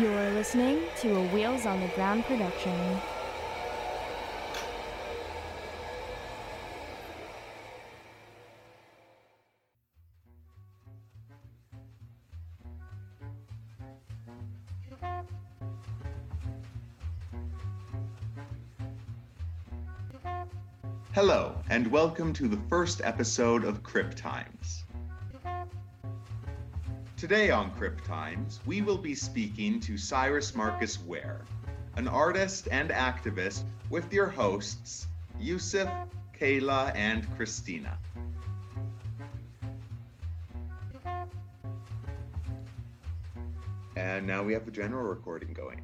You're listening to a Wheels on the Ground production. Hello, and welcome to the first episode of Crip Times. Today on Crip Times, we will be speaking to Cyrus Marcus Ware, an artist and activist, with your hosts, Yusuf, Kayla, and Christina. And now we have the general recording going.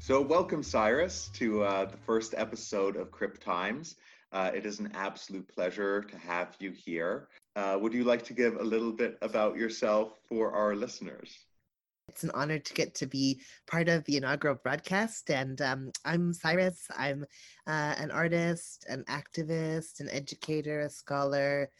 So, welcome, Cyrus, to uh, the first episode of Crip Times. Uh, it is an absolute pleasure to have you here. Uh, would you like to give a little bit about yourself for our listeners? It's an honor to get to be part of the inaugural broadcast. And um, I'm Cyrus. I'm uh, an artist, an activist, an educator, a scholar,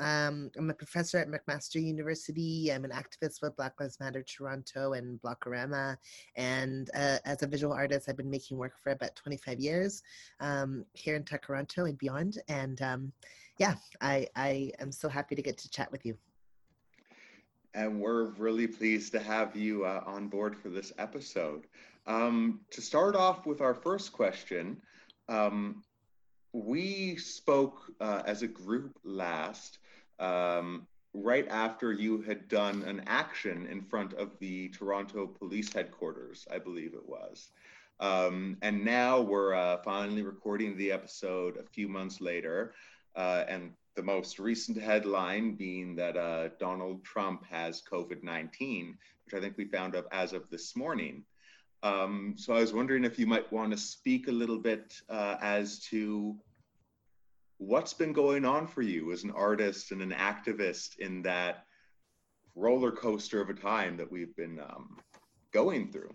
um, I'm a professor at McMaster University. I'm an activist with Black Lives Matter Toronto and Blockorama. And uh, as a visual artist, I've been making work for about 25 years um, here in Toronto and beyond. And um, yeah, I, I am so happy to get to chat with you. And we're really pleased to have you uh, on board for this episode. Um, to start off with our first question, um, we spoke uh, as a group last um, right after you had done an action in front of the Toronto Police Headquarters, I believe it was. Um, and now we're uh, finally recording the episode a few months later. Uh, and the most recent headline being that uh, Donald Trump has COVID 19, which I think we found out as of this morning. Um, so I was wondering if you might want to speak a little bit uh, as to what's been going on for you as an artist and an activist in that roller coaster of a time that we've been um, going through?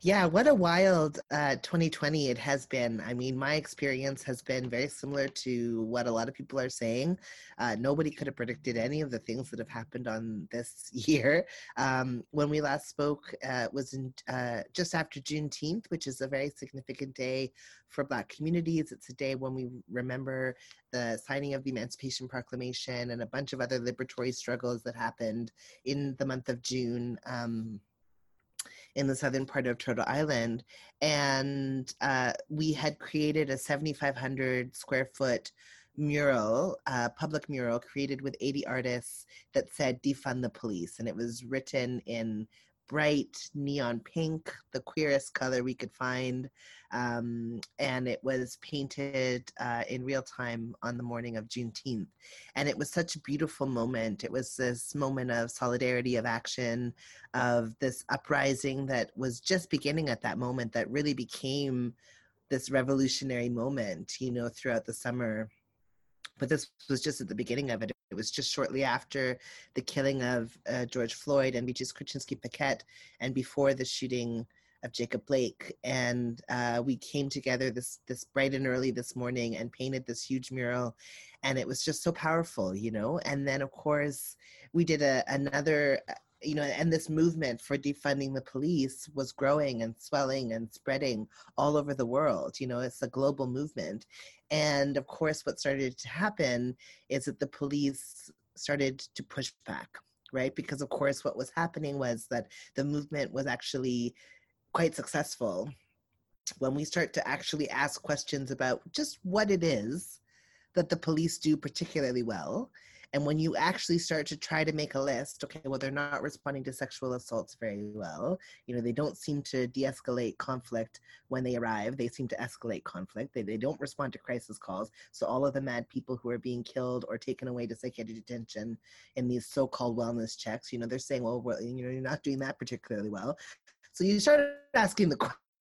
Yeah, what a wild uh, 2020 it has been. I mean, my experience has been very similar to what a lot of people are saying. Uh, nobody could have predicted any of the things that have happened on this year. Um, when we last spoke, uh, was in, uh, just after Juneteenth, which is a very significant day for Black communities. It's a day when we remember the signing of the Emancipation Proclamation and a bunch of other liberatory struggles that happened in the month of June. Um, in the southern part of Turtle Island. And uh, we had created a 7,500 square foot mural, uh, public mural created with 80 artists that said defund the police. And it was written in bright neon pink, the queerest color we could find. Um, and it was painted uh, in real time on the morning of Juneteenth. And it was such a beautiful moment. It was this moment of solidarity, of action, of this uprising that was just beginning at that moment that really became this revolutionary moment, you know, throughout the summer but this was just at the beginning of it. It was just shortly after the killing of uh, George Floyd and Beatrice Korchinski Paquet, and before the shooting of Jacob Blake. And uh, we came together this this bright and early this morning and painted this huge mural, and it was just so powerful, you know. And then of course we did a another you know, and this movement for defunding the police was growing and swelling and spreading all over the world. You know, it's a global movement. And of course, what started to happen is that the police started to push back, right? Because, of course, what was happening was that the movement was actually quite successful. When we start to actually ask questions about just what it is that the police do particularly well, and when you actually start to try to make a list, okay, well, they're not responding to sexual assaults very well. You know, they don't seem to de escalate conflict when they arrive. They seem to escalate conflict. They, they don't respond to crisis calls. So, all of the mad people who are being killed or taken away to psychiatric detention in these so called wellness checks, you know, they're saying, well, well, you know, you're not doing that particularly well. So, you start asking the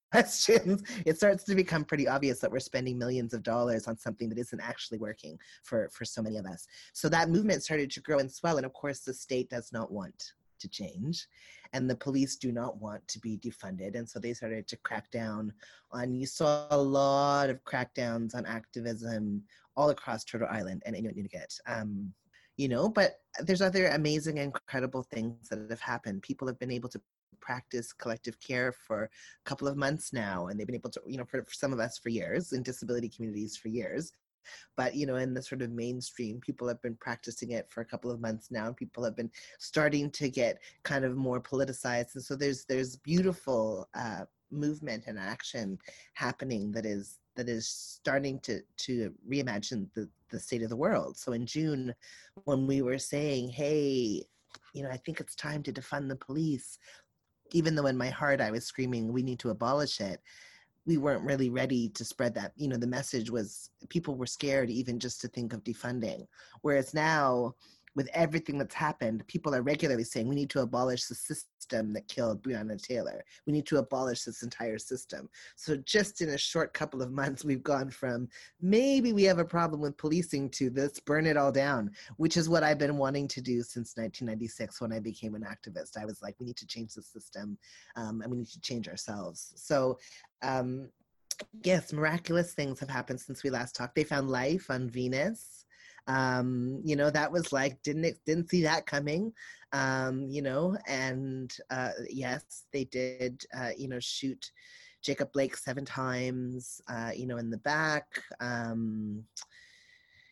questions, it starts to become pretty obvious that we're spending millions of dollars on something that isn't actually working for, for so many of us. So that movement started to grow and swell. And of course, the state does not want to change and the police do not want to be defunded and so they started to crack down on you saw a lot of crackdowns on activism all across turtle island and in inuit nunangat um, you know but there's other amazing incredible things that have happened people have been able to practice collective care for a couple of months now and they've been able to you know for, for some of us for years in disability communities for years. But you know in the sort of mainstream people have been practicing it for a couple of months now and people have been starting to get kind of more politicized and so there's there's beautiful uh, movement and action happening that is that is starting to to reimagine the the state of the world. So in june when we were saying hey you know i think it's time to defund the police even though in my heart i was screaming we need to abolish it we weren't really ready to spread that you know the message was people were scared even just to think of defunding. Whereas now with everything that's happened people are regularly saying we need to abolish the system that killed breonna taylor we need to abolish this entire system so just in a short couple of months we've gone from maybe we have a problem with policing to let's burn it all down which is what i've been wanting to do since 1996 when i became an activist i was like we need to change the system um, and we need to change ourselves so um, yes, miraculous things have happened since we last talked. They found life on Venus. Um, you know, that was like didn't didn't see that coming. Um, you know, and uh, yes, they did. Uh, you know, shoot Jacob Blake seven times. Uh, you know, in the back. Um,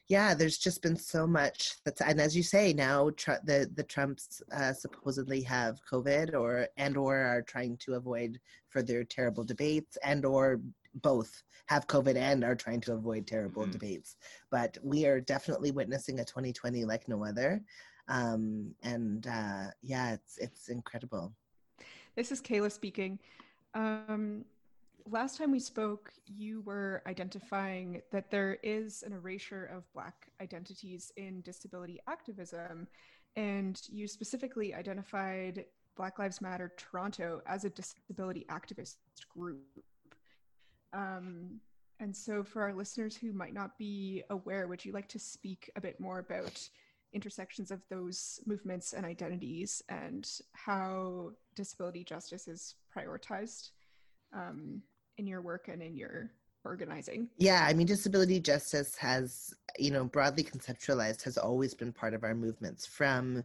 yeah, there's just been so much that's, and as you say, now tr- the the Trumps uh, supposedly have COVID or and or are trying to avoid further terrible debates and or both have COVID and are trying to avoid terrible mm-hmm. debates. But we are definitely witnessing a 2020 like no other, um, and uh, yeah, it's it's incredible. This is Kayla speaking. Um, last time we spoke, you were identifying that there is an erasure of Black identities in disability activism, and you specifically identified Black Lives Matter Toronto as a disability activist group. Um, and so, for our listeners who might not be aware, would you like to speak a bit more about intersections of those movements and identities and how disability justice is prioritized um, in your work and in your organizing? Yeah, I mean, disability justice has, you know, broadly conceptualized, has always been part of our movements from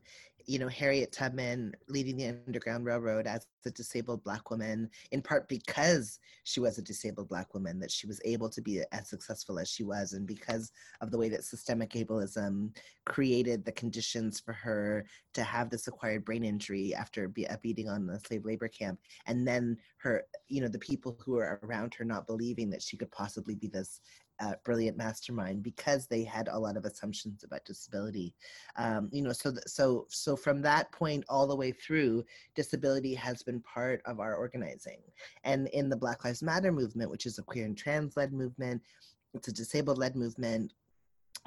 you know, Harriet Tubman leading the Underground Railroad as a disabled Black woman, in part because she was a disabled Black woman, that she was able to be as successful as she was, and because of the way that systemic ableism created the conditions for her to have this acquired brain injury after be, a beating on the slave labor camp, and then her, you know, the people who were around her not believing that she could possibly be this uh, brilliant mastermind because they had a lot of assumptions about disability. Um, you know, so th- so so from that point all the way through, disability has been part of our organizing. And in the Black Lives Matter movement, which is a queer and trans-led movement, it's a disabled-led movement.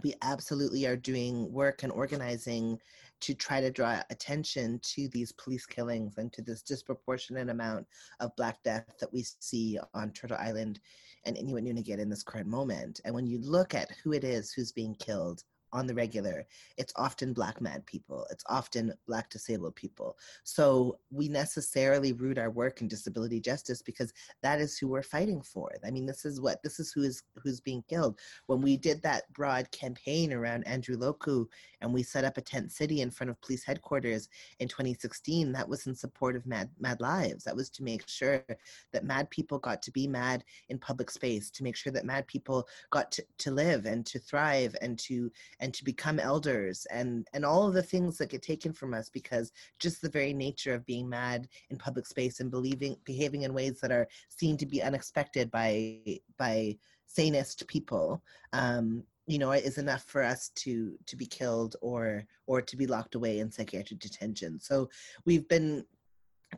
We absolutely are doing work and organizing to try to draw attention to these police killings and to this disproportionate amount of Black death that we see on Turtle Island and Inuit in this current moment. And when you look at who it is who's being killed, on the regular, it's often Black mad people, it's often Black disabled people. So we necessarily root our work in disability justice because that is who we're fighting for. I mean, this is what, this is who is who's being killed. When we did that broad campaign around Andrew Loku and we set up a tent city in front of police headquarters in 2016, that was in support of Mad, mad Lives. That was to make sure that mad people got to be mad in public space, to make sure that mad people got to, to live and to thrive and to and to become elders and and all of the things that get taken from us because just the very nature of being mad in public space and believing behaving in ways that are seen to be unexpected by by sanest people um, you know is enough for us to to be killed or or to be locked away in psychiatric detention. So we've been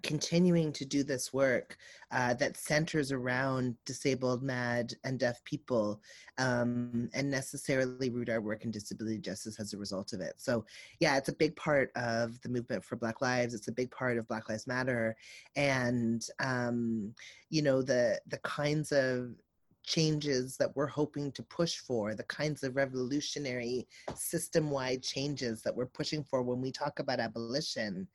continuing to do this work uh, that centers around disabled, mad, and deaf people, um, and necessarily root our work in disability justice as a result of it. So, yeah, it's a big part of the movement for Black Lives. It's a big part of Black Lives Matter, and um, you know the the kinds of changes that we're hoping to push for, the kinds of revolutionary system wide changes that we're pushing for when we talk about abolition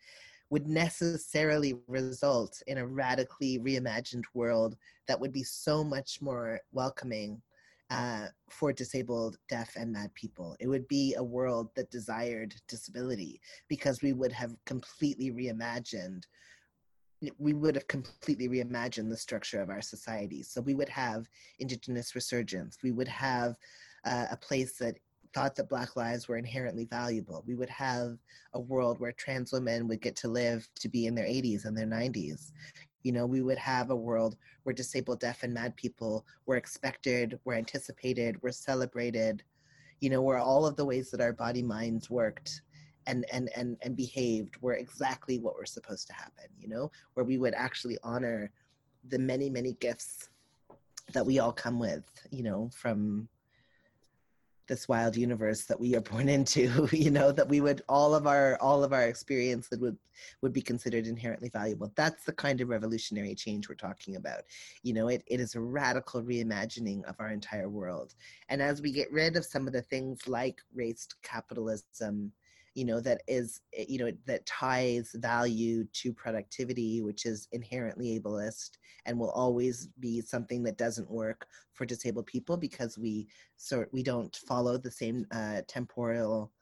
would necessarily result in a radically reimagined world that would be so much more welcoming uh, for disabled, deaf, and mad people. It would be a world that desired disability because we would have completely reimagined. We would have completely reimagined the structure of our society. So we would have Indigenous resurgence. We would have uh, a place that thought that Black lives were inherently valuable. We would have a world where trans women would get to live to be in their 80s and their 90s. You know, we would have a world where disabled, deaf, and mad people were expected, were anticipated, were celebrated, you know, where all of the ways that our body minds worked and and and and behaved were exactly what were supposed to happen, you know, where we would actually honor the many, many gifts that we all come with, you know, from this wild universe that we are born into you know that we would all of our all of our experience that would would be considered inherently valuable. That's the kind of revolutionary change we're talking about. You know it, it is a radical reimagining of our entire world. And as we get rid of some of the things like race capitalism you know that is eh, you know that ties value to productivity which is inherently ableist and will always be something that doesn't work for disabled people because we sort we don't follow the same uh, temporal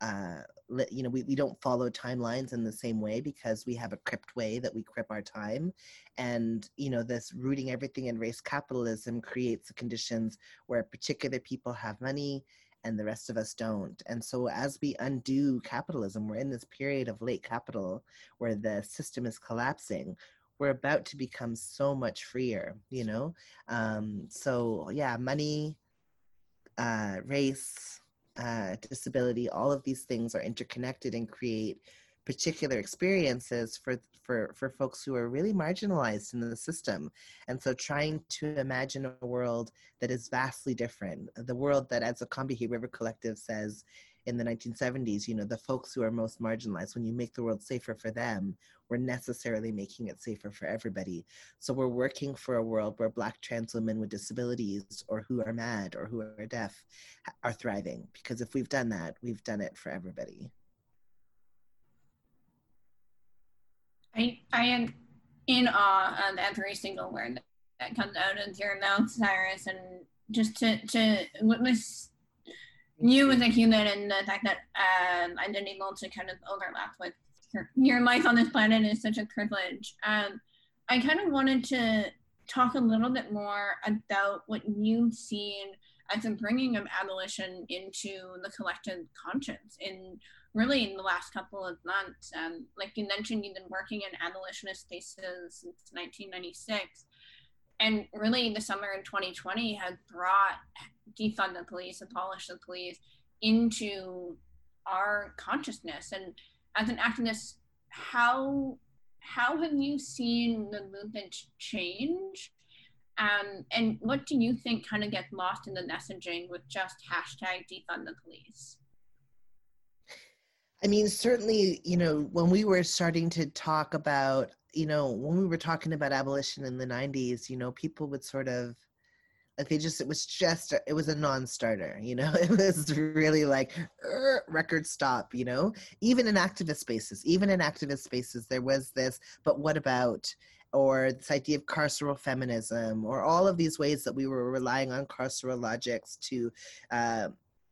uh, you know we, we don't follow timelines in the same way because we have a crypt way that we crip our time. And you know this rooting everything in race capitalism creates the conditions where particular people have money and the rest of us don't. And so, as we undo capitalism, we're in this period of late capital where the system is collapsing. We're about to become so much freer, you know? Um, so, yeah, money, uh, race, uh, disability, all of these things are interconnected and create particular experiences for for for folks who are really marginalized in the system. And so trying to imagine a world that is vastly different the world that as a combahee river collective says in the 1970s you know the folks who are most marginalized when you make the world safer for them we're necessarily making it safer for everybody. So we're working for a world where black trans women with disabilities or who are mad or who are deaf are thriving. Because if we've done that we've done it for everybody I am in awe of every single word that comes out of your mouth, Cyrus, and just to to witness you as a human and the fact that um, I'm able to kind of overlap with your, your life on this planet is such a privilege. Um, I kind of wanted to talk a little bit more about what you've seen as a bringing of abolition into the collective conscience in really in the last couple of months. Um, like you mentioned, you've been working in abolitionist spaces since 1996. And really, the summer in 2020 had brought defund the police, abolish the police into our consciousness. And as an activist, how how have you seen the movement change? Um, and what do you think kind of gets lost in the messaging with just hashtag defund the police? I mean, certainly, you know, when we were starting to talk about, you know, when we were talking about abolition in the 90s, you know, people would sort of, like they just, it was just, it was a non starter, you know, it was really like record stop, you know, even in activist spaces, even in activist spaces, there was this, but what about, or this idea of carceral feminism, or all of these ways that we were relying on carceral logics to, uh,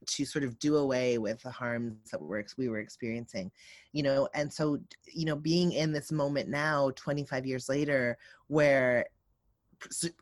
to sort of do away with the harms that we're, we were experiencing you know and so you know being in this moment now 25 years later where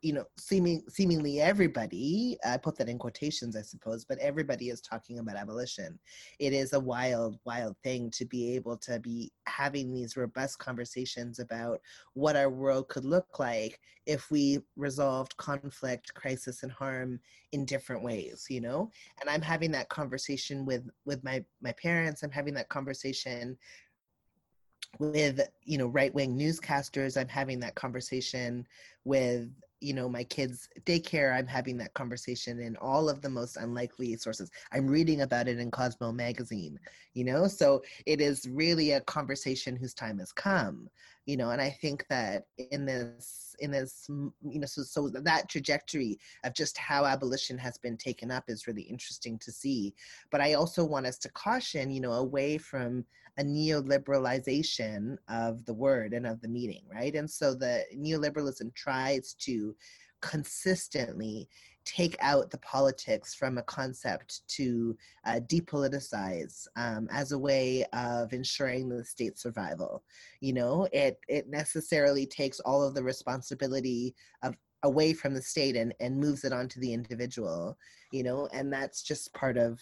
you know seeming seemingly everybody i put that in quotations i suppose but everybody is talking about abolition. It is a wild wild thing to be able to be having these robust conversations about what our world could look like if we resolved conflict crisis and harm in different ways you know? And i'm having that conversation with with my my parents. I'm having that conversation with you know right wing newscasters i'm having that conversation with you know my kids daycare i'm having that conversation in all of the most unlikely sources. I'm reading about it in cosmo magazine you know? So it is really a conversation whose time has come you know? And i think that in this in this you know so so that trajectory of just how abolition has been taken up is really interesting to see. But i also want us to caution you know away from a neoliberalization of the word and of the meaning right and so the neoliberalism tries to consistently take out the politics from a concept to uh, depoliticize um, as a way of ensuring the state's survival. You know, it it necessarily takes all of the responsibility of away from the state and, and moves it onto the individual, you know, and that's just part of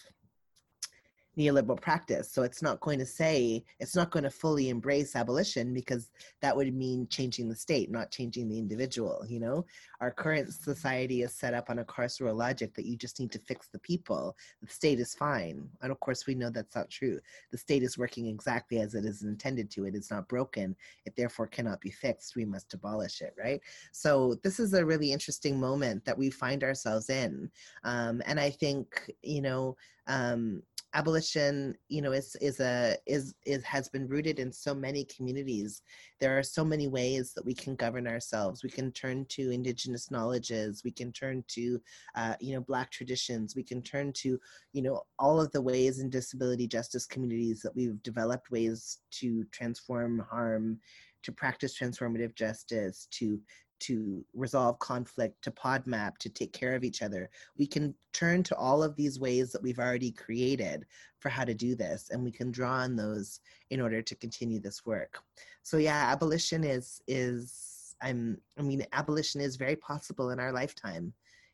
neoliberal practice. So it's not going to say, it's not going to fully embrace abolition because that would mean changing the state, not changing the individual. You know, our current society is set up on a carceral logic that you just need to fix the people. The state is fine. And of course, we know that's not true. The state is working exactly as it is intended to. It is not broken. It therefore cannot be fixed. We must abolish it, right? So this is a really interesting moment that we find ourselves in. Um, and I think, you know, um, abolition you know is is a is is has been rooted in so many communities. There are so many ways that we can govern ourselves. We can turn to indigenous knowledges. We can turn to uh, you know black traditions. We can turn to you know all of the ways in disability justice communities that we've developed ways to transform harm to practice transformative justice to to resolve conflict, to PODMAP, to take care of each other. We can turn to all of these ways that we've already created for how to do this, and we can draw on those in order to continue this work. So yeah, abolition is is I'm I mean abolition is very possible in our lifetime.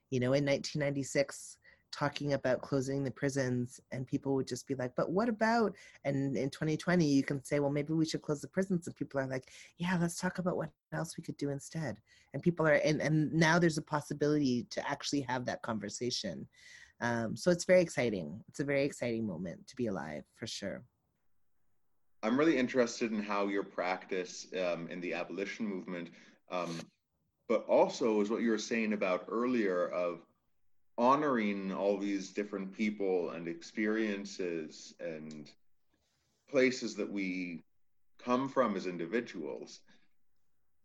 You know, in 1996, talking about closing the prisons and people would just be like but what about and in 2020 you can say well maybe we should close the prisons and people are like yeah let's talk about what else we could do instead and people are and, and now there's a possibility to actually have that conversation. Um, so it's very exciting. It's a very exciting moment to be alive for sure. I'm really interested in how your practice um, in the abolition movement um, but also is what you were saying about earlier of honoring all these different people and experiences and places that we come from as individuals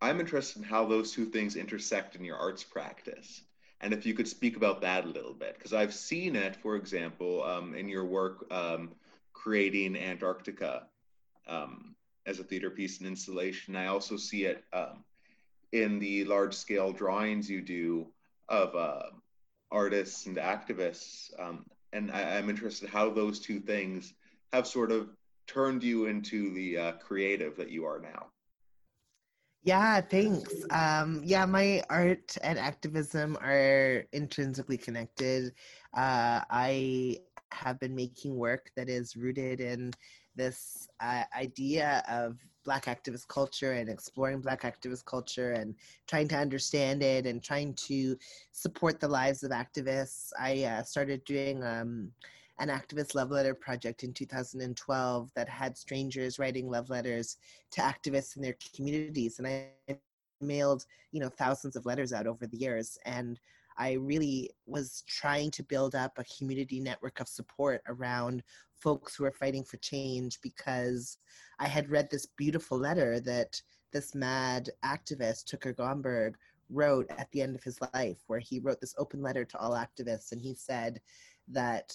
i'm interested in how those two things intersect in your arts practice. And if you could speak about that a little bit because i've seen it for example um, in your work um, creating antarctica um, as a theater piece and installation. I also see it um, in the large scale drawings you do of uh, artists and activists. Um, and I, am interested how those two things have sort of turned you into the uh, creative that you are now. Yeah, thanks. Um, yeah, my art and activism are intrinsically connected. Uh, I have been making work that is rooted in this uh, idea of black activist culture and exploring black activist culture and trying to understand it and trying to support the lives of activists. I uh, started doing um, an activist love letter project in 2012 that had strangers writing love letters to activists in their communities. And i mailed you know thousands of letters out over the years. And I really was trying to build up a community network of support around folks who are fighting for change because I had read this beautiful letter that this mad activist, Tooker Gomberg, wrote at the end of his life, where he wrote this open letter to all activists. And he said that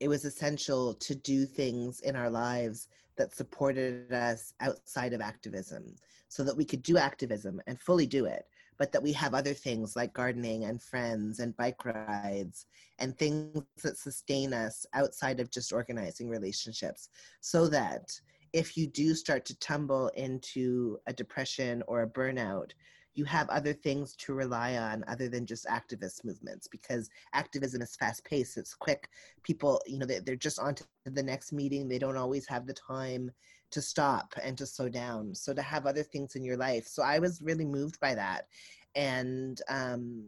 it was essential to do things in our lives that supported us outside of activism so that we could do activism and fully do it but that we have other things like gardening and friends and bike rides and things that sustain us outside of just organizing relationships. So that if you do start to tumble into a depression or a burnout, you have other things to rely on other than just activist movements because activism is fast paced it's quick. People you know they're just on to the next meeting they don't always have the time to stop and to slow down. So to have other things in your life. So I was really moved by that and um,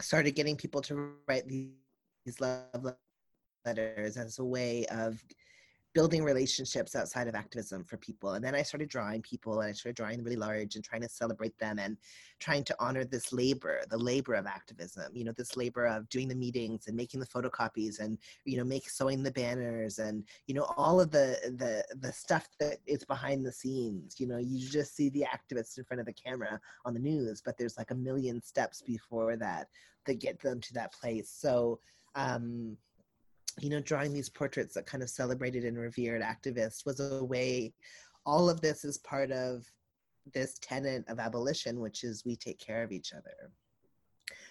started getting people to write these love letters as a way of building relationships outside of activism for people. And then I started drawing people and I started drawing really large and trying to celebrate them and trying to honor this labor, the labor of activism, you know, this labor of doing the meetings and making the photocopies and, you know, make sewing the banners and, you know, all of the the the stuff that is behind the scenes. You know, you just see the activists in front of the camera on the news, but there's like a million steps before that that get them to that place. So um you know, drawing these portraits that kind of celebrated and revered activists was a way, all of this is part of this tenet of abolition, which is we take care of each other.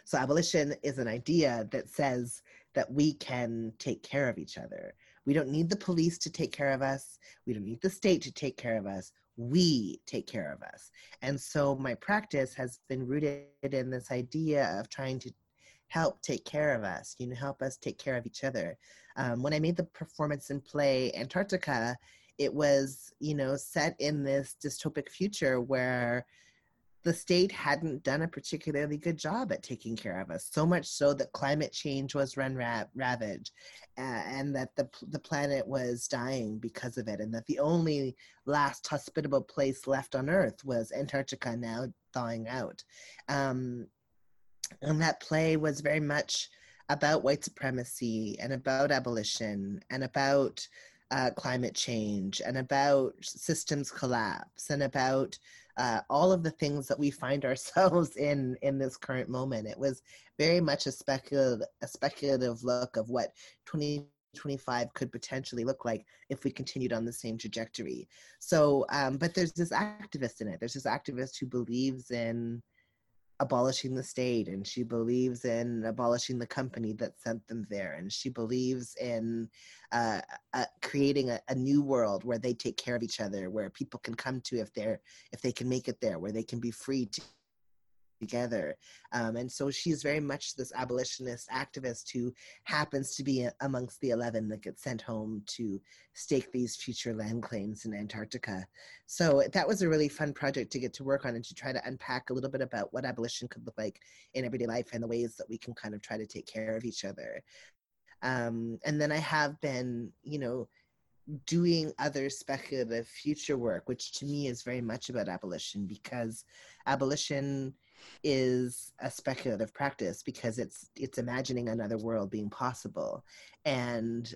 So abolition is an idea that says that we can take care of each other. We don't need the police to take care of us. We don't need the state to take care of us. We take care of us. And so my practice has been rooted in this idea of trying to help take care of us, you know, help us take care of each other. Um, when I made the performance and play Antarctica, it was, you know, set in this dystopic future where the state hadn't done a particularly good job at taking care of us. So much so that climate change was run ra- ravaged, uh, and that the the planet was dying because of it, and that the only last hospitable place left on Earth was Antarctica, now thawing out. Um, and that play was very much about white supremacy and about abolition and about uh, climate change and about systems collapse and about uh, all of the things that we find ourselves in in this current moment. It was very much a speculative a speculative look of what 2025 could potentially look like if we continued on the same trajectory. So, um, but there's this activist in it. There's this activist who believes in abolishing the state and she believes in abolishing the company that sent them there and she believes in uh, uh, creating a, a, new world where they take care of each other where people can come to if they're if they can make it there where they can be free to together. Um, and so she's very much this abolitionist activist who happens to be amongst the 11 that get sent home to stake these future land claims in Antarctica. So that was a really fun project to get to work on and to try to unpack a little bit about what abolition could look like in everyday life and the ways that we can kind of try to take care of each other. Um, and then I have been, you know, doing other speculative future work, which to me is very much about abolition because abolition is a speculative practice because it's it's imagining another world being possible. And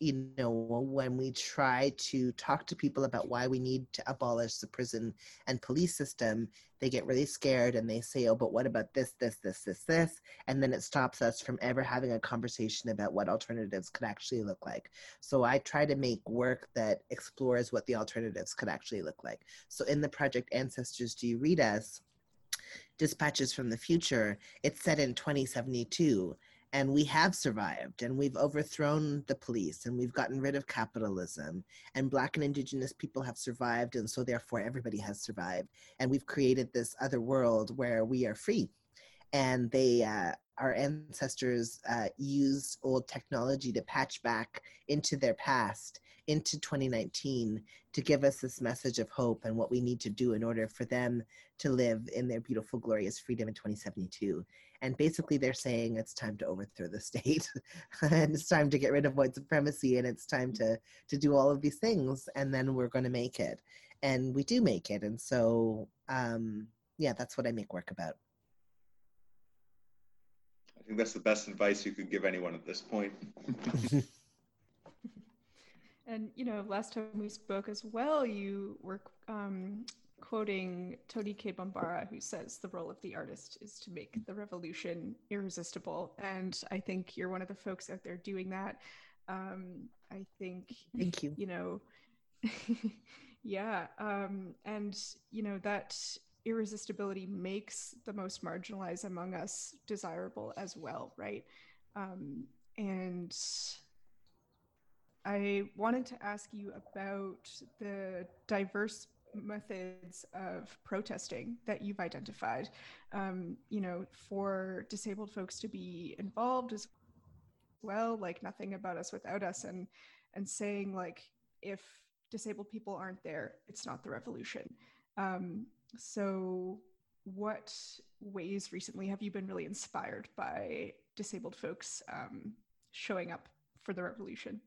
you know when we try to talk to people about why we need to abolish the prison and police system they get really scared and they say oh but what about this this this this this? And then it stops us from ever having a conversation about what alternatives could actually look like. So i try to make work that explores what the alternatives could actually look like. So in the project ancestors do you read us Dispatches from the Future, it's set in 2072. And we have survived, and we've overthrown the police, and we've gotten rid of capitalism, and Black and Indigenous people have survived, and so therefore everybody has survived. And we've created this other world where we are free. And they, uh, our ancestors uh, used old technology to patch back into their past into 2019 to give us this message of hope and what we need to do in order for them to live in their beautiful, glorious freedom in 2072. And basically, they're saying it's time to overthrow the state, and it's time to get rid of white supremacy, and it's time to to do all of these things, and then we're going to make it, and we do make it. And so, um, yeah, that's what I make work about. I think that's the best advice you could give anyone at this point. And you know, last time we spoke as well, you were um, quoting Toni Cade Bambara, who says the role of the artist is to make the revolution irresistible. And I think you're one of the folks out there doing that. Um, I think, thank you. You know, yeah, um, and you know that irresistibility makes the most marginalized among us desirable as well, right? Um, and I wanted to ask you about the diverse methods of protesting that you've identified, um, you know, for disabled folks to be involved as well, like nothing about us without us, and and saying like if disabled people aren't there, it's not the revolution. Um, so, what ways recently have you been really inspired by disabled folks um, showing up for the revolution?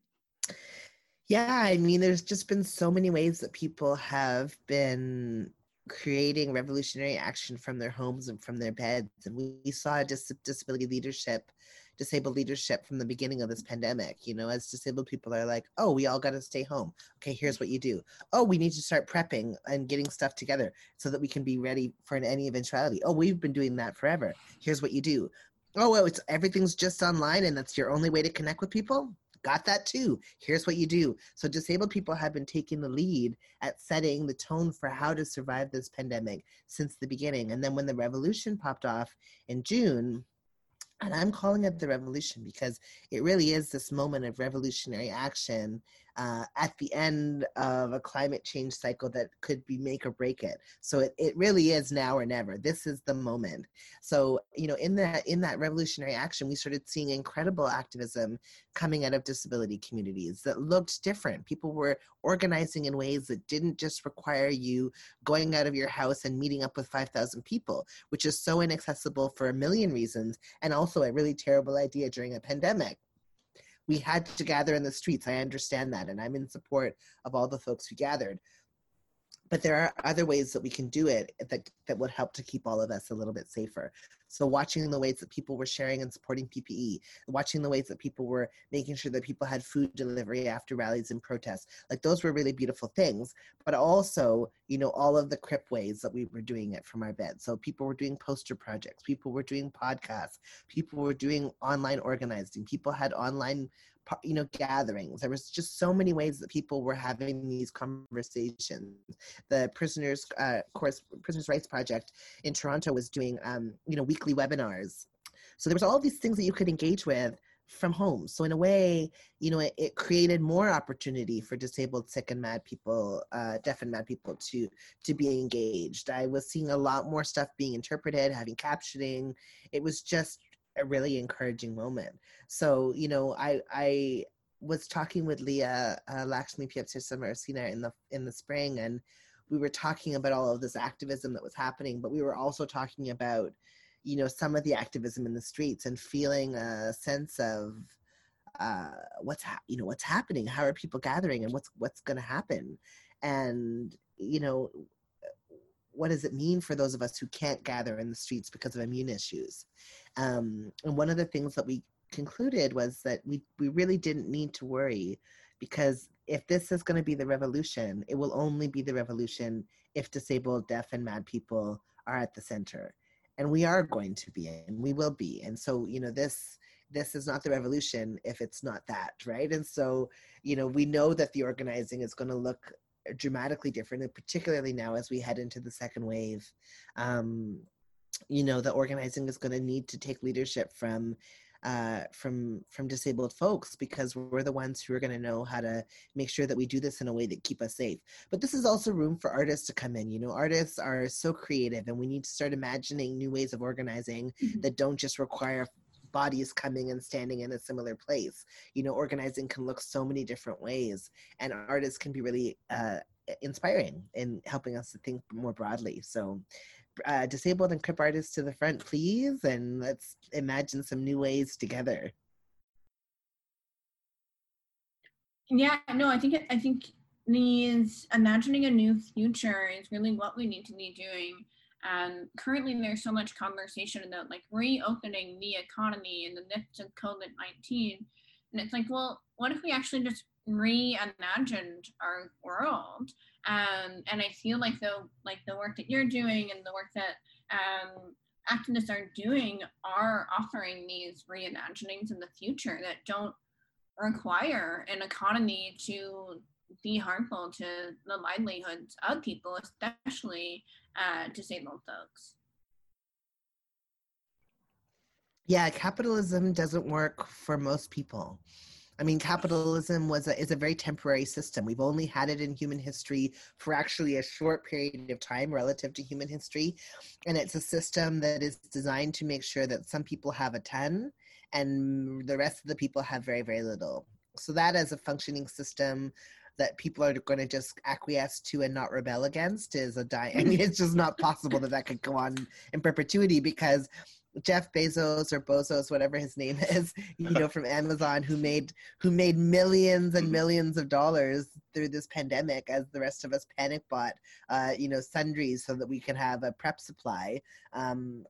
Yeah, I mean, there's just been so many ways that people have been creating revolutionary action from their homes and from their beds. And we, saw dis- disability leadership, disabled leadership from the beginning of this pandemic. You know, as disabled people are like, oh, we all got to stay home. Okay, here's what you do. Oh, we need to start prepping and getting stuff together so that we can be ready for any eventuality. Oh, we've been doing that forever. Here's what you do. Oh, well, it's everything's just online and that's your only way to connect with people got that too. Here's what you do. So disabled people have been taking the lead at setting the tone for how to survive this pandemic since the beginning. And then when the revolution popped off in June, and I'm calling it the revolution because it really is this moment of revolutionary action uh, at the end of a climate change cycle that could be make or break it. So it, it really is now or never. This is the moment. So, you know, in that in that revolutionary action, we started seeing incredible activism coming out of disability communities that looked different. People were organizing in ways that didn't just require you going out of your house and meeting up with 5,000 people, which is so inaccessible for a million reasons and also a really terrible idea during a pandemic we had to gather in the streets. I understand that, and I'm in support of all the folks who gathered but there are other ways that we can do it that, that would help to keep all of us a little bit safer. So watching the ways that people were sharing and supporting PPE, watching the ways that people were making sure that people had food delivery after rallies and protests, like those were really beautiful things. But also, you know, all of the crip ways that we were doing it from our bed. So people were doing poster projects, people were doing podcasts, people were doing online organizing, people had online you know gatherings. There was just so many ways that people were having these conversations. The prisoners uh course prisoners rights project in toronto was doing um you know weekly webinars. So there was all these things that you could engage with from home. So in a way you know it, it created more opportunity for disabled sick and mad people uh, deaf and mad people to to be engaged. I was seeing a lot more stuff being interpreted having captioning. It was just a really encouraging moment. So, you know, I I was talking with Leah uh, Lakshmi Piepzna in the in the spring, and we were talking about all of this activism that was happening, but we were also talking about, you know, some of the activism in the streets and feeling a sense of uh, what's ha- you know what's happening, how are people gathering, and what's what's going to happen, and you know what does it mean for those of us who can't gather in the streets because of immune issues? Um, and one of the things that we concluded was that we, we really didn't need to worry because if this is going to be the revolution, it will only be the revolution if disabled, deaf, and mad people are at the center. And we are going to be, and we will be. And so, you know, this this is not the revolution if it's not that, right? And so, you know, we know that the organizing is going to look dramatically different, and particularly now as we head into the second wave. Um, you know, the organizing is going to need to take leadership from uh, from from disabled folks because we're the ones who are going to know how to make sure that we do this in a way that keep us safe. But this is also room for artists to come in. You know, artists are so creative, and we need to start imagining new ways of organizing mm-hmm. that don't just require bodies coming and standing in a similar place. You know, organizing can look so many different ways, and artists can be really uh, inspiring in helping us to think more broadly. So, uh, disabled and crip artists to the front, please, and let's imagine some new ways together. Yeah, no, I think I think these imagining a new future is really what we need to be doing and currently, there's so much conversation about like reopening the economy in the midst of COVID 19. And it's like, well, what if we actually just reimagined our world? Um, and I feel like the like the work that you're doing and the work that um, activists are doing are offering these reimaginings in the future that don't require an economy to be harmful to the livelihoods of people, especially uh, disabled folks. Yeah, capitalism doesn't work for most people. I mean, capitalism was a, is a very temporary system. We've only had it in human history for actually a short period of time relative to human history. And it's a system that is designed to make sure that some people have a ton and the rest of the people have very, very little. So, that as a functioning system that people are going to just acquiesce to and not rebel against is a die. I mean, it's just not possible that that could go on in perpetuity because Jeff Bezos or Bozos, whatever his name is, you know, from Amazon, who made who made millions and millions of dollars through this pandemic, as the rest of us panic bought, uh, you know, sundries so that we can have a prep supply. Um,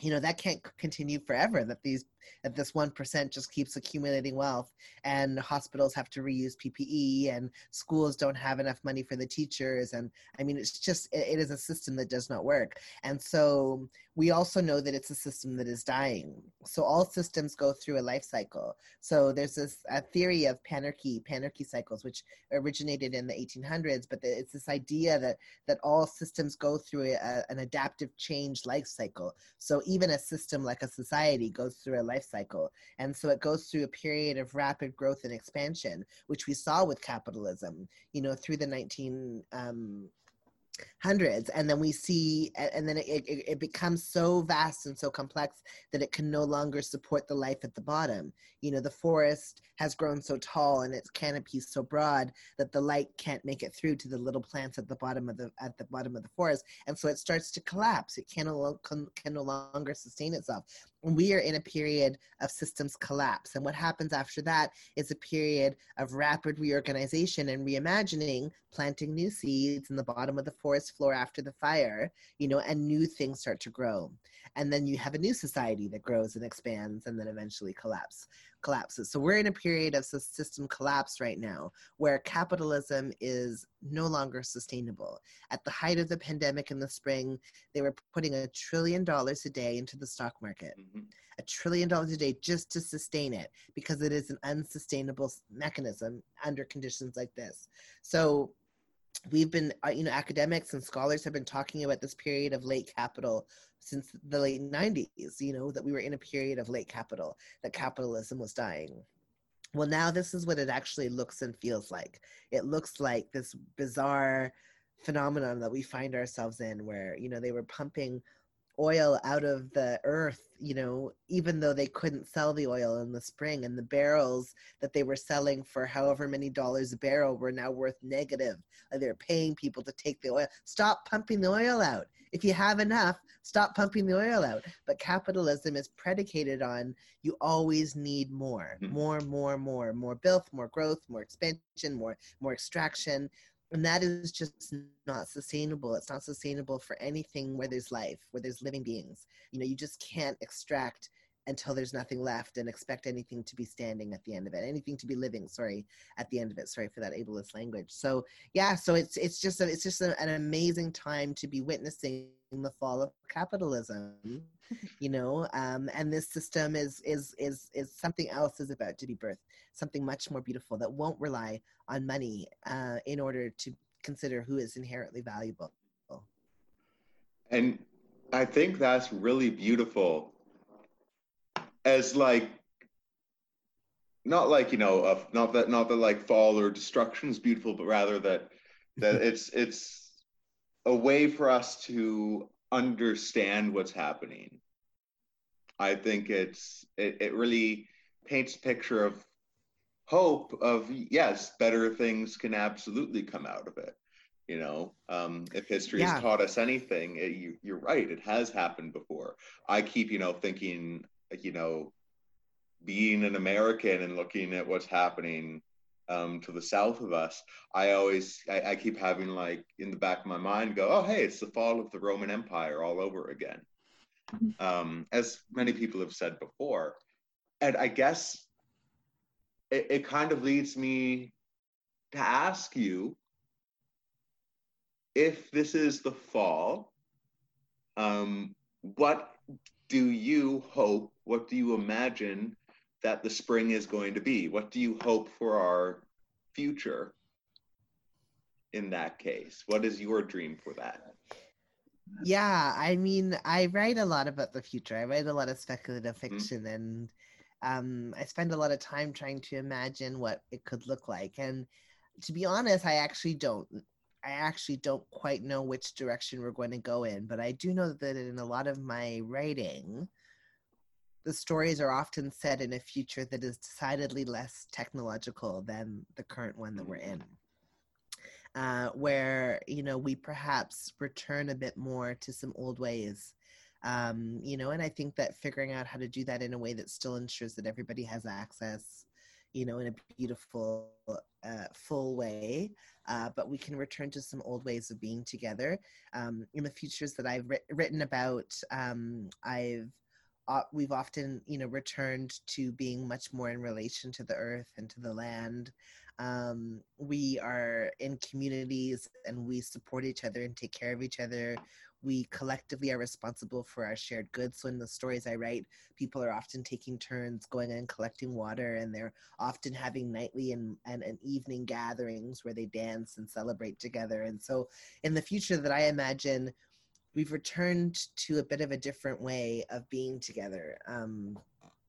you know that can't continue forever that these that this 1% just keeps accumulating wealth and hospitals have to reuse ppe and schools don't have enough money for the teachers. And i mean it's just it, it is a system that does not work. And so we also know that it's a system that is dying. So all systems go through a life cycle. So there's this a theory of panarchy panarchy cycles which originated in the 1800s but it's this idea that that all systems go through a, an adaptive change life cycle. So even a system like a society goes through a life cycle. And so it goes through a period of rapid growth and expansion which we saw with capitalism you know through the 19 um, hundreds. And then we see and then it, it, it, becomes so vast and so complex that it can no longer support the life at the bottom. You know the forest has grown so tall and its canopy so broad that the light can't make it through to the little plants at the bottom of the at the bottom of the forest. And so it starts to collapse. It can no, can, can no longer sustain itself we are in a period of systems collapse. And what happens after that is a period of rapid reorganization and reimagining, planting new seeds in the bottom of the forest floor after the fire, you know, and new things start to grow. And then you have a new society that grows and expands and then eventually collapse collapses. So we're in a period of system collapse right now where capitalism is no longer sustainable. At the height of the pandemic in the spring, they were putting a trillion dollars a day into the stock market. Mm-hmm. A trillion dollars a day just to sustain it because it is an unsustainable mechanism under conditions like this. So we've been uh, you know academics and scholars have been talking about this period of late capital since the late 90s you know that we were in a period of late capital that capitalism was dying. Well now this is what it actually looks and feels like. It looks like this bizarre phenomenon that we find ourselves in where you know they were pumping oil out of the earth, you know, even though they couldn't sell the oil in the spring and the barrels that they were selling for however many dollars a barrel were now worth negative. They're paying people to take the oil. Stop pumping the oil out. If you have enough, stop pumping the oil out. But capitalism is predicated on you always need more, mm-hmm. more, more, more, more bilth, more growth, more expansion, more, more extraction and that is just not sustainable. It's not sustainable for anything where there's life where there's living beings. You know you just can't extract until there's nothing left and expect anything to be standing at the end of it anything to be living sorry at the end of it sorry for that ableist language. So yeah so it's it's just a, it's just a, an amazing time to be witnessing the fall of capitalism you know um, and this system is is is is something else is about to be birthed something much more beautiful that won't rely on money uh, in order to consider who is inherently valuable. And i think that's really beautiful as like not like you know of not that not that like fall or destruction is beautiful but rather that that it's it's a way for us to understand what's happening. I think it's it, it really paints a picture of hope of yes better things can absolutely come out of it you know um, if history yeah. has taught us anything it, you, you're right it has happened before i keep you know thinking you know, being an American and looking at what's happening um, to the south of us, I always I, I, keep having like in the back of my mind go, oh hey, it's the fall of the Roman Empire all over again, mm-hmm. um, as many people have said before, and I guess it, it kind of leads me to ask you if this is the fall, um, what do you hope what do you imagine that the spring is going to be? What do you hope for our future in that case? What is your dream for that? Yeah, I mean, I write a lot about the future. I write a lot of speculative mm-hmm. fiction mm-hmm. and um, I spend a lot of time trying to imagine what it could look like. And to be honest, I actually don't. I actually don't quite know which direction we're going to go in, but I do know that in a lot of my writing, the stories are often set in a future that is decidedly less technological than the current one that we're in. Uh, where you know we perhaps return a bit more to some old ways um, you know and i think that figuring out how to do that in a way that still ensures that everybody has access you know in a beautiful uh, full way uh, but we can return to some old ways of being together. Um, in the futures that i've ri- written about um, i've uh, we've often you know returned to being much more in relation to the earth and to the land. Um, we are in communities and we support each other and take care of each other we collectively are responsible for our shared goods so in the stories i write people are often taking turns going and collecting water and they're often having nightly and, and, and evening gatherings where they dance and celebrate together and so in the future that i imagine we've returned to a bit of a different way of being together um,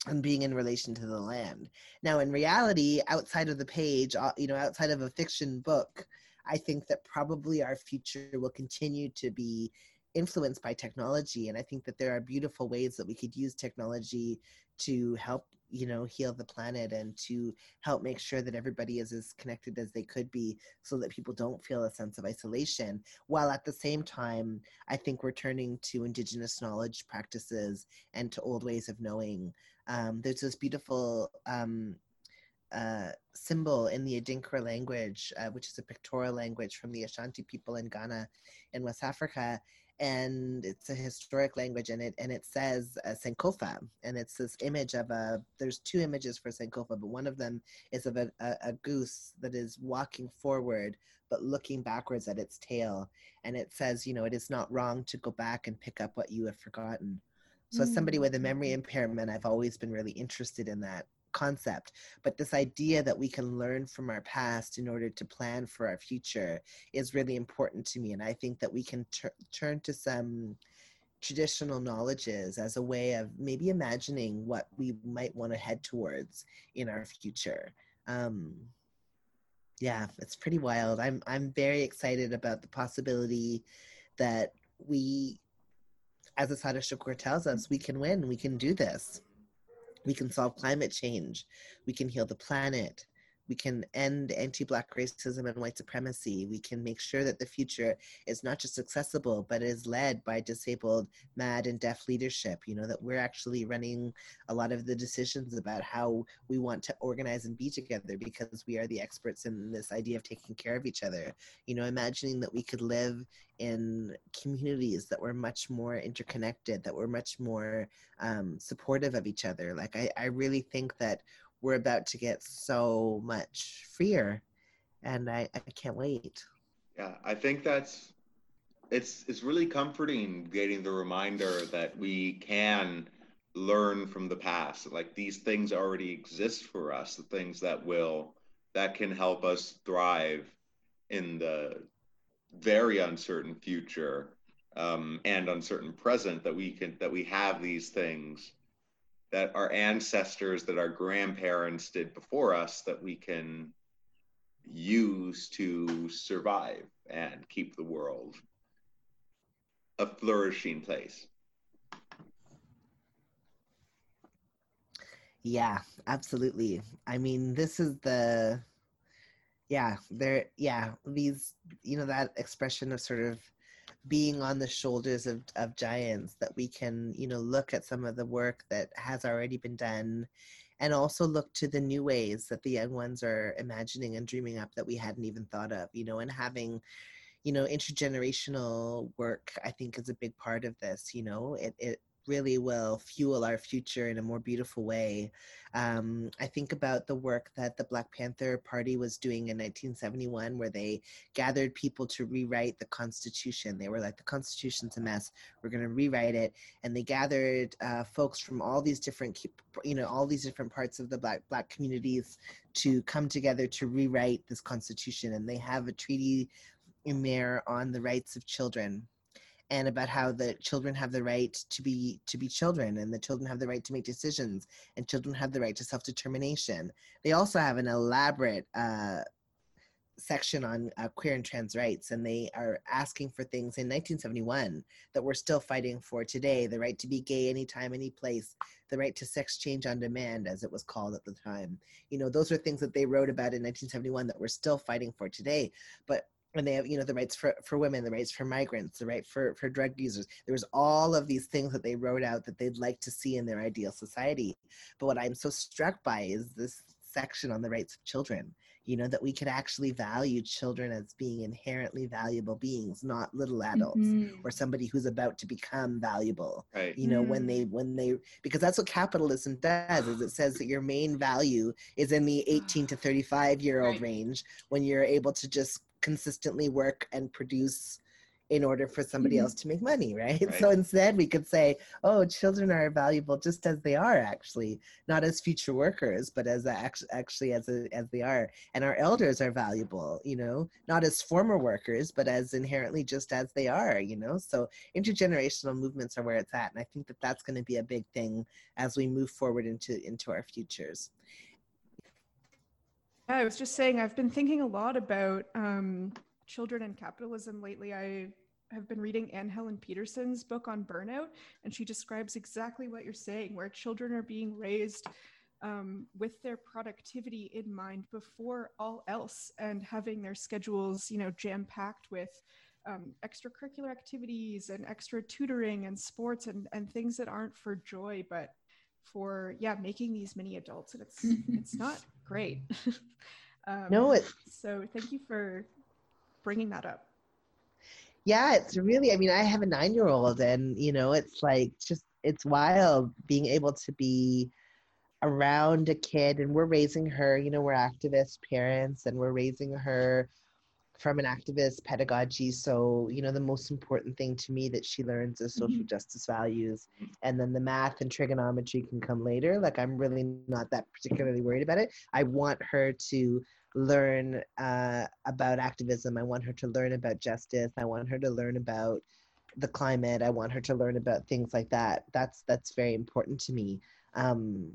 and being in relation to the land. Now, in reality, outside of the page, uh, you know, outside of a fiction book, I think that probably our future will continue to be influenced by technology. And I think that there are beautiful ways that we could use technology to help you know heal the planet and to help make sure that everybody is as connected as they could be so that people don't feel a sense of isolation while at the same time i think we're turning to indigenous knowledge practices and to old ways of knowing um, there's this beautiful um, uh, symbol in the Adinkra language, uh, which is a pictorial language from the Ashanti people in Ghana in West Africa and it's a historic language and it and it says uh, Sankofa and it's this image of a there's two images for Sankofa but one of them is of a, a, a, goose that is walking forward but looking backwards at its tail. And it says you know it is not wrong to go back and pick up what you have forgotten. So as somebody with a memory impairment I've always been really interested in that concept but this idea that we can learn from our past in order to plan for our future is really important to me and i think that we can turn to some traditional knowledges as a way of maybe imagining what we might want to head towards in our future. Um, yeah it's pretty wild. I'm i'm very excited about the possibility that we as Assata Shakur tells us we can win we can do this we can solve climate change. We can heal the planet. We can end anti Black racism and white supremacy. We can make sure that the future is not just accessible, but is led by disabled, mad, and deaf leadership. You know, that we're actually running a lot of the decisions about how we want to organize and be together because we are the experts in this idea of taking care of each other. You know, imagining that we could live in communities that were much more interconnected, that were much more um, supportive of each other. Like, I, I really think that we're about to get so much freer and I, I can't wait. Yeah, I think that's it's it's really comforting getting the reminder that we can learn from the past. Like these things already exist for us, the things that will that can help us thrive in the very uncertain future um, and uncertain present that we can that we have these things that our ancestors, that our grandparents did before us, that we can use to survive and keep the world a flourishing place. Yeah, absolutely. I mean, this is the, yeah, there, yeah, these, you know, that expression of sort of being on the shoulders of, of giants that we can you know look at some of the work that has already been done and also look to the new ways that the young ones are imagining and dreaming up that we hadn't even thought of you know and having you know intergenerational work i think is a big part of this you know? It, it really will fuel our future in a more beautiful way. Um, I think about the work that the Black Panther Party was doing in 1971, where they gathered people to rewrite the Constitution. They were like, the Constitution's a mess. We're going to rewrite it. And they gathered uh, folks from all these different, you know, all these different parts of the Black Black communities to come together to rewrite this Constitution. And they have a treaty in there on the rights of children and about how the children have the right to be to be children and the children have the right to make decisions and children have the right to self-determination. They also have an elaborate uh, section on uh, queer and trans rights and they are asking for things in 1971 that we're still fighting for today the right to be gay anytime any place the right to sex change on demand as it was called at the time. You know those are things that they wrote about in 1971 that we're still fighting for today but and they have you know the rights for, for women the rights for migrants the right for, for drug users there was all of these things that they wrote out that they'd like to see in their ideal society but what i'm so struck by is this section on the rights of children you know that we could actually value children as being inherently valuable beings not little adults Mhm. or somebody who's about to become valuable Right. you know when Mm. they when they because that's what capitalism does is it says that your main value is in the 18 to 35 year old Right. range when you're able to just consistently work and produce in order for somebody Mhm. else to make money right? Right. so instead we could say oh children are valuable just as they are actually not as future workers but as act- actually as a, as they are and our elders are valuable you know not as former workers but as inherently just as they are you know so intergenerational movements are where it's at and i think that that's going to be a big thing as we move forward into into our futures I was just saying, I've been thinking a lot about um, children and capitalism lately. I have been reading Anne Helen Petersen's book on burnout, and she describes exactly what you're saying, where children are being raised um, with their productivity in mind before all else, and having their schedules, you know, jam packed with um, extracurricular activities and extra tutoring and sports and, and things that aren't for joy, but for yeah, making these mini adults, and it's it's not great. um, no it so thank you for bringing that up. yeah it's really i mean i have a nine year old and you know it's like just it's wild being able to be around a kid and we're raising her you know we're activist parents and we're raising her from an activist pedagogy. So you know the most important thing to me that she learns is social justice values and then the math and trigonometry can come later. Like i'm really not that particularly worried about it. I want her to learn uh, about activism. I want her to learn about justice. I want her to learn about the climate. I want her to learn about things like that. That's that's very important to me. Um,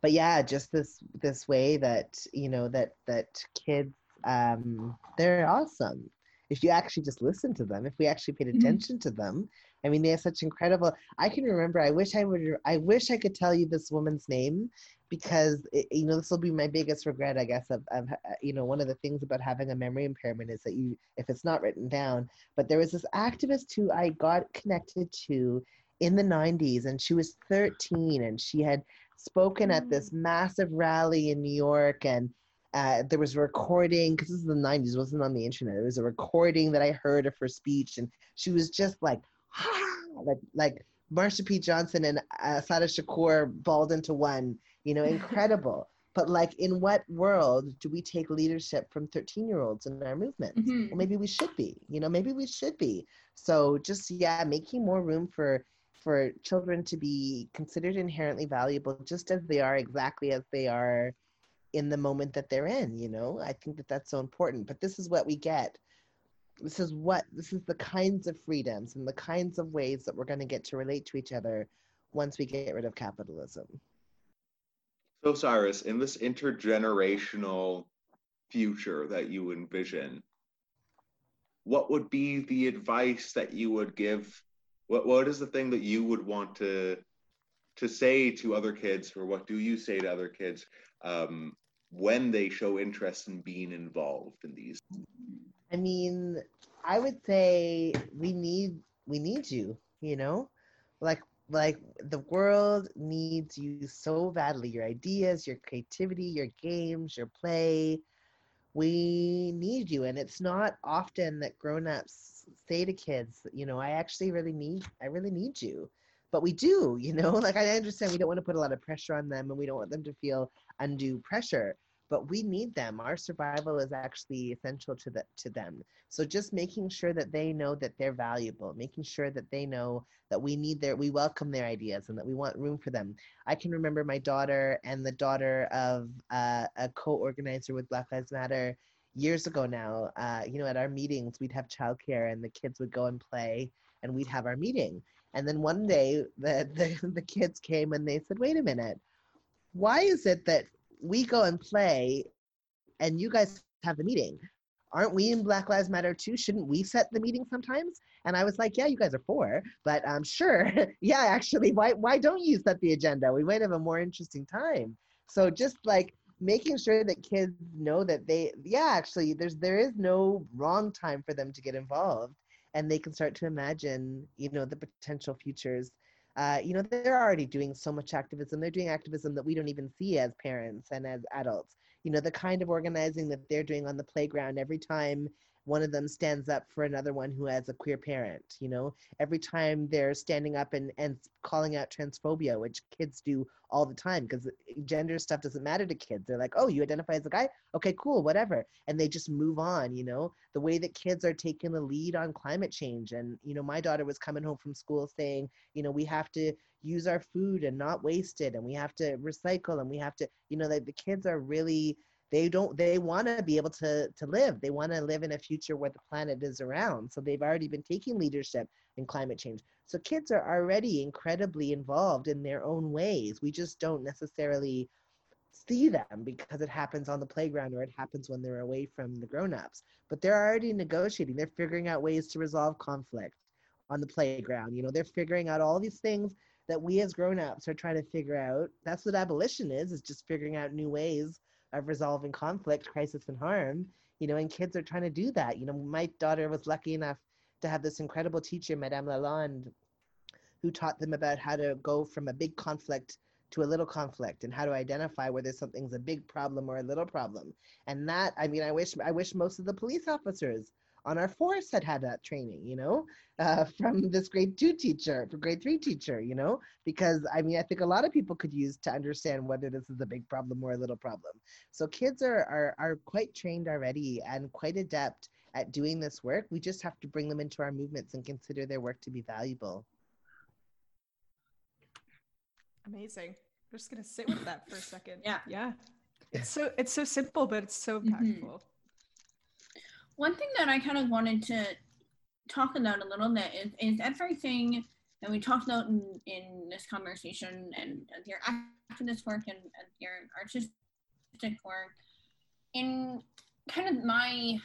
but yeah just this this way that you know that that kids um they're awesome if you actually just listen to them if we actually paid Mhm. attention to them i mean they have such incredible i can remember i wish i would i wish i could tell you this woman's name because it, you know this will be my biggest regret i guess of, of uh, you know one of the things about having a memory impairment is that you if it's not written down but there was this activist who i got connected to in the 90s and she was 13 and she had spoken at this massive rally in new york and uh, there was a recording because this is the 90s it wasn't on the internet it was a recording that i heard of her speech and she was just like like like marsha p. Johnson and uh, assata shakur balled into one you know incredible. But like in what world do we take leadership from 13 year olds in our movement? Mhm. well maybe we should be you know maybe we should be. So just yeah making more room for for children to be considered inherently valuable just as they are exactly as they are in the moment that they're in you know? I think that that's so important but this is what we get. This is what this is the kinds of freedoms and the kinds of ways that we're going to get to relate to each other once we get rid of capitalism. So, Cyrus, in this intergenerational future that you envision, what would be the advice that you would give? What What is the thing that you would want to to say to other kids, or what do you say to other kids um, when they show interest in being involved in these? I mean, I would say we need we need you, you know? Like like the world needs you so badly. Your ideas, your creativity, your games, your play. We need you. And it's not often that grown-ups say to kids, you know, I actually really need I really need you. But we do, you know, like I understand we don't want to put a lot of pressure on them and we don't want them to feel undue pressure but we need them. Our survival is actually essential to the, to them. So just making sure that they know that they're valuable making sure that they know that we need their we welcome their ideas and that we want room for them. I can remember my daughter and the daughter of uh, a co-organizer with black lives matter years ago now. Uh, you know at our meetings we'd have childcare and the kids would go and play and we'd have our meeting. And then one day the, the, the kids came and they said wait a minute why is it that we go and play and you guys have the meeting? Aren't we in black lives matter too? Shouldn't we set the meeting sometimes? And i was like yeah you guys are four but um, sure. Yeah actually why why don't you set the agenda? We might have a more interesting time. So just like making sure that kids know that they yeah actually there's there is no wrong time for them to get involved. And they can start to imagine you know the potential futures uh, you know they're already doing so much activism they're doing activism that we don't even see as parents and as adults. You know the kind of organizing that they're doing on the playground every time one of them stands up for another one who has a queer parent you know? Every time they're standing up and and calling out transphobia which kids do all the time because eh, gender stuff doesn't matter to kids. They're like oh you identify as a guy? Okay cool whatever. And they just move on you know? The way that kids are taking the lead on climate change and you know my daughter was coming home from school saying you know we have to use our food and not waste it and we have to recycle and we have to you know like the kids are really they don't they want to be able to to live. They want to live in a future where the planet is around. So they've already been taking leadership in climate change. So kids are already incredibly involved in their own ways. We just don't necessarily see them because it happens on the playground or it happens when they're away from the grown-ups. But they're already negotiating. They're figuring out ways to resolve conflict on the playground. You know they're figuring out all these things that we as grown-ups are trying to figure out. That's what abolition is is just figuring out new ways of resolving conflict, crisis, and harm. You know, and kids are trying to do that. You know, my daughter was lucky enough to have this incredible teacher, Madame Lalonde, who taught them about how to go from a big conflict to a little conflict and how to identify whether something's a big problem or a little problem. And that, I mean, I wish I wish most of the police officers on our force had had that training, you know, uh, from this grade two teacher, for grade three teacher, you know, because I mean, I think a lot of people could use to understand whether this is a big problem or a little problem. So kids are, are, are quite trained already and quite adept at doing this work. We just have to bring them into our movements and consider their work to be valuable. Amazing. I'm just gonna sit with that for a second. Yeah. Yeah. It's so it's so simple, but it's so Mhm. impactful. One thing that I kind of wanted to talk about a little bit is, is everything that we talked about in, in this conversation and your activist work and, and your artistic work. In kind of my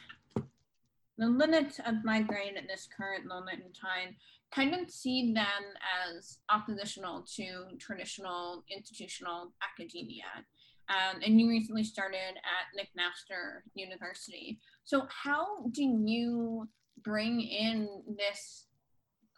the limits of my brain at this current moment in time kind of see them as oppositional to traditional institutional academia. Um, and you recently started at McMaster University. So, how do you bring in this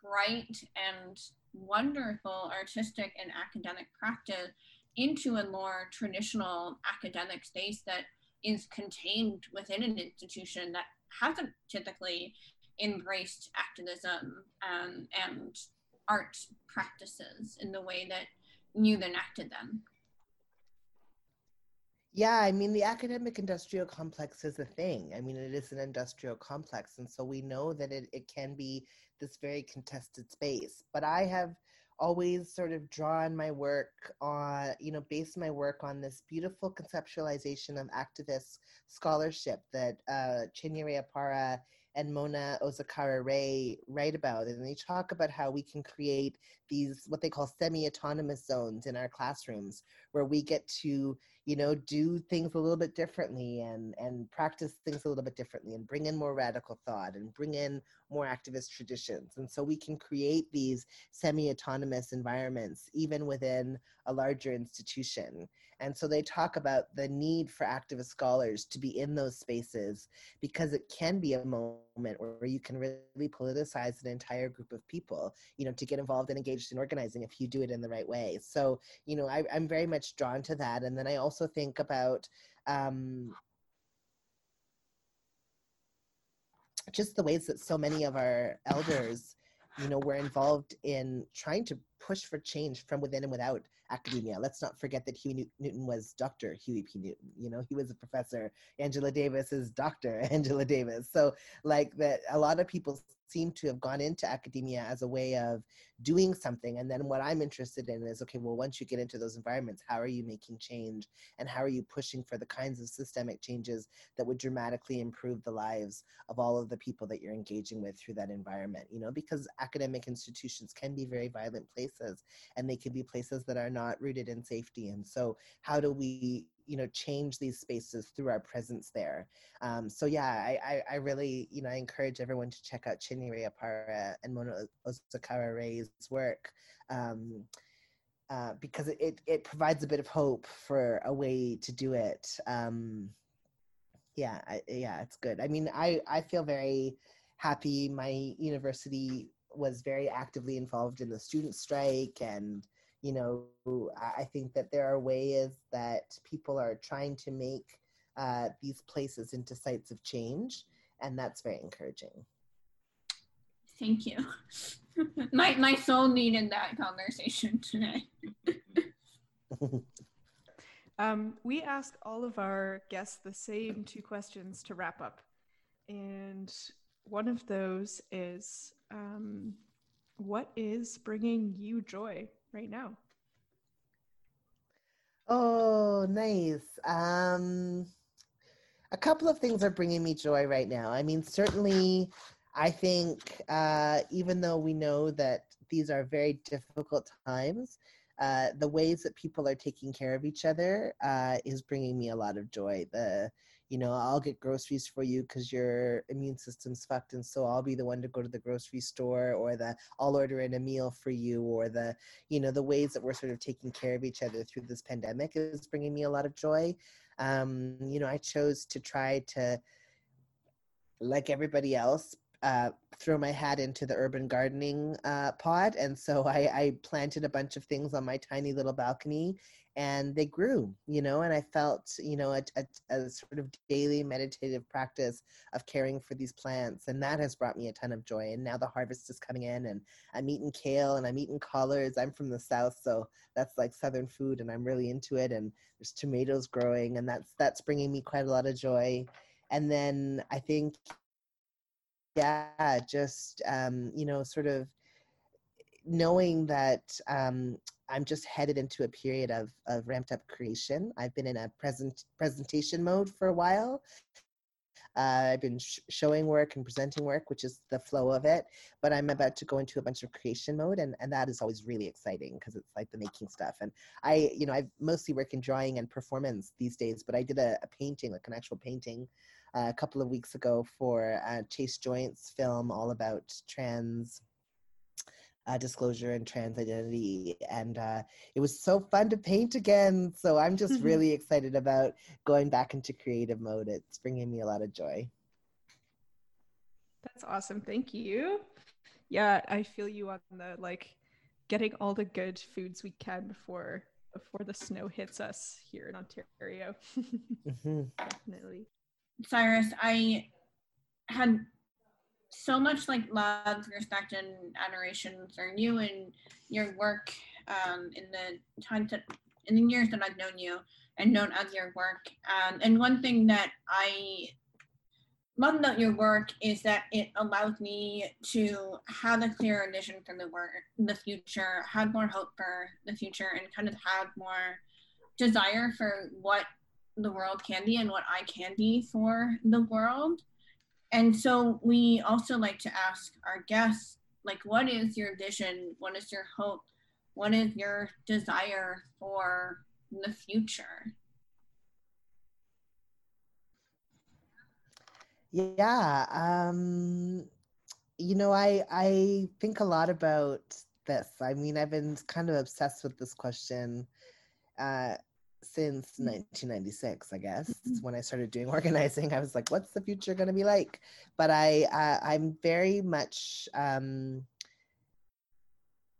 bright and wonderful artistic and academic practice into a more traditional academic space that is contained within an institution that hasn't typically embraced activism um, and art practices in the way that you then acted them? Yeah, I mean, the academic industrial complex is a thing. I mean, it is an industrial complex. And so we know that it, it can be this very contested space. But I have always sort of drawn my work on, you know, based my work on this beautiful conceptualization of activist scholarship that uh, Chinyere Oparah and Mona Okazawa-Rey write about. And they talk about how we can create these, what they call semi autonomous zones in our classrooms, where we get to you know do things a little bit differently and and practice things a little bit differently and bring in more radical thought and bring in more activist traditions. And so we can create these semi-autonomous environments even within a larger institution. And so they talk about the need for activist scholars to be in those spaces because it can be a moment where you can really politicize an entire group of people you know to get involved and engaged in organizing if you do it in the right way. So you know I, i'm very much drawn to that. And then i also think about um, just the ways that so many of our elders you know were involved in trying to push for change from within and without academia. Let's not forget that huey newton was dr huey p. Newton you know he was a professor. Angela davis is dr angela davis. So like that a lot of people seem to have gone into academia as a way of doing something. And then what I'm interested in is okay, well, once you get into those environments, how are you making change? And how are you pushing for the kinds of systemic changes that would dramatically improve the lives of all of the people that you're engaging with through that environment? You know, because academic institutions can be very violent places and they can be places that are not rooted in safety. And so, how do we you know change these spaces through our presence there um, so yeah I, I, I really you know i encourage everyone to check out chinyere oparah and mona okazawa-rey's work um, uh, because it, it provides a bit of hope for a way to do it um, yeah I, yeah it's good i mean i i feel very happy my university was very actively involved in the student strike and you know, I think that there are ways that people are trying to make uh, these places into sites of change, and that's very encouraging. Thank you. my my soul needed that conversation today. Um, we ask all of our guests the same two questions to wrap up. And one of those is um, what is bringing you joy right now? Oh, nice. Um, a couple of things are bringing me joy right now. I mean, certainly, I think uh, even though we know that these are very difficult times, uh, the ways that people are taking care of each other uh, is bringing me a lot of joy. The, you know, I'll get groceries for you because your immune system's fucked, and so I'll be the one to go to the grocery store, or the I'll order in a meal for you, or the, you know, the ways that we're sort of taking care of each other through this pandemic is bringing me a lot of joy. Um, you know, I chose to try to, like everybody else, uh, throw my hat into the urban gardening uh, pod. And so I, I, planted a bunch of things on my tiny little balcony and they grew, you know, and I felt, you know, a, a, a, sort of daily meditative practice of caring for these plants. And that has brought me a ton of joy. And now the harvest is coming in and I'm eating kale and I'm eating collards. I'm from the South, so that's like Southern food and I'm really into it. And there's tomatoes growing and that's, that's bringing me quite a lot of joy. And then I think, yeah just um, you know sort of knowing that um, i'm just headed into a period of, of ramped up creation i've been in a present presentation mode for a while uh, I've been sh- showing work and presenting work, which is the flow of it. But I'm about to go into a bunch of creation mode, and, and that is always really exciting because it's like the making stuff. And I, you know, I mostly work in drawing and performance these days, but I did a, a painting, like an actual painting, uh, a couple of weeks ago for uh, Chase Joynt's film all about trans uh, disclosure and trans identity. And uh, it was so fun to paint again. So I'm just mm-hmm. really excited about going back into creative mode. It's bringing me a lot of joy. That's awesome. Thank you. Yeah, I feel you on the like getting all the good foods we can before before the snow hits us here in Ontario. mm-hmm. Definitely. Cyrus, I had so much like love, respect, and adoration for you and your work um, in the time that in the years that I've known you and known of your work. Um, and one thing that I love about your work is that it allows me to have a clearer vision for the work, the future, have more hope for the future, and kind of have more desire for what the world can be and what I can be for the world. And so we also like to ask our guests, like, what is your vision? What is your hope? What is your desire for the future? Yeah, um, you know, I I think a lot about this. I mean, I've been kind of obsessed with this question. Uh, since 1996 mm. i guess mm-hmm. when i started doing organizing i was like what's the future going to be like but i uh, i'm very much um,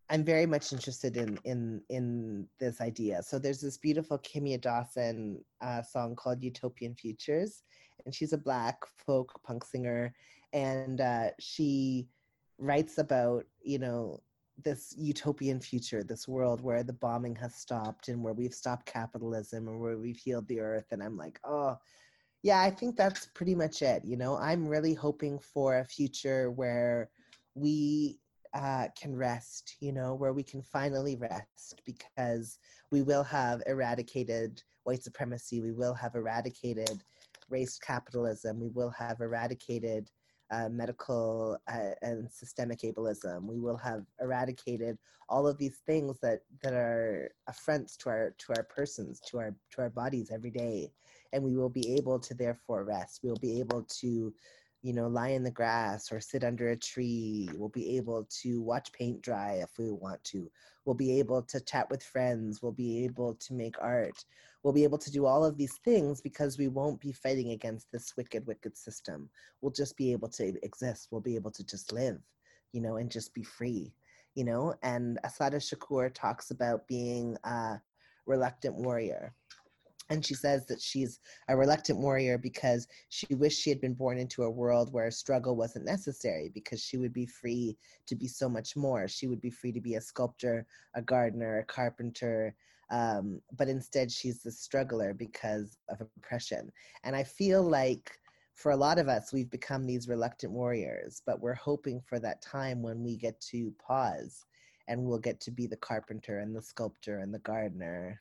i'm very much interested in in in this idea so there's this beautiful kimya dawson uh, song called utopian futures and she's a black folk punk singer and uh, she writes about you know this utopian future, this world where the bombing has stopped and where we've stopped capitalism and where we've healed the earth. And I'm like, oh, yeah, I think that's pretty much it. You know, I'm really hoping for a future where we uh, can rest, you know, where we can finally rest because we will have eradicated white supremacy, we will have eradicated race capitalism, we will have eradicated uh, medical uh, and systemic ableism. We will have eradicated all of these things that that are affronts to our to our persons, to our to our bodies every day, and we will be able to therefore rest. We will be able to you know, lie in the grass or sit under a tree. We'll be able to watch paint dry if we want to. We'll be able to chat with friends. We'll be able to make art. We'll be able to do all of these things because we won't be fighting against this wicked, wicked system. We'll just be able to exist. We'll be able to just live, you know, and just be free, you know. And Assata Shakur talks about being a reluctant warrior and she says that she's a reluctant warrior because she wished she had been born into a world where struggle wasn't necessary because she would be free to be so much more. She would be free to be a sculptor a gardener a carpenter um, but instead she's the struggler because of oppression. And i feel like for a lot of us we've become these reluctant warriors but we're hoping for that time when we get to pause and we'll get to be the carpenter and the sculptor and the gardener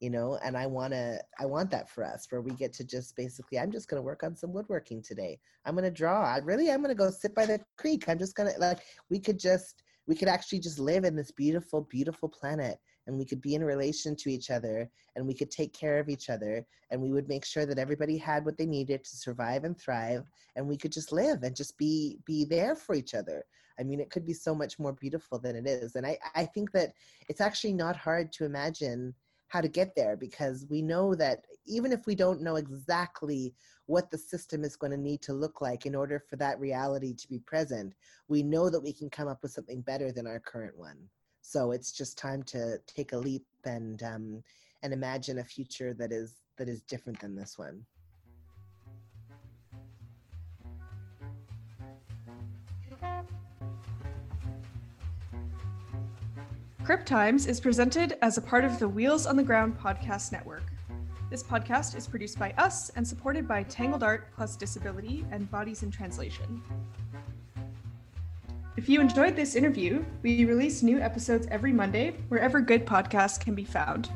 you know and i want to i want that for us where we get to just basically i'm just going to work on some woodworking today. I'm going to draw. I really i'm going to go sit by the creek. I'm just going to like we could just we could actually just live in this beautiful beautiful planet and we could be in relation to each other and we could take care of each other and we would make sure that everybody had what they needed to survive and thrive and we could just live and just be be there for each other. I mean it could be so much more beautiful than it is and i i think that it's actually not hard to imagine how to get there because we know that even if we don't know exactly what the system is going to need to look like in order for that reality to be present, we know that we can come up with something better than our current one. So it's just time to take a leap and um, and imagine a future that is that is different than this one. Crip Times is presented as a part of the Wheels on the Ground podcast network. This podcast is produced by us and supported by Tangled Art Plus Disability and Bodies in Translation. If you enjoyed this interview, we release new episodes every Monday wherever good podcasts can be found.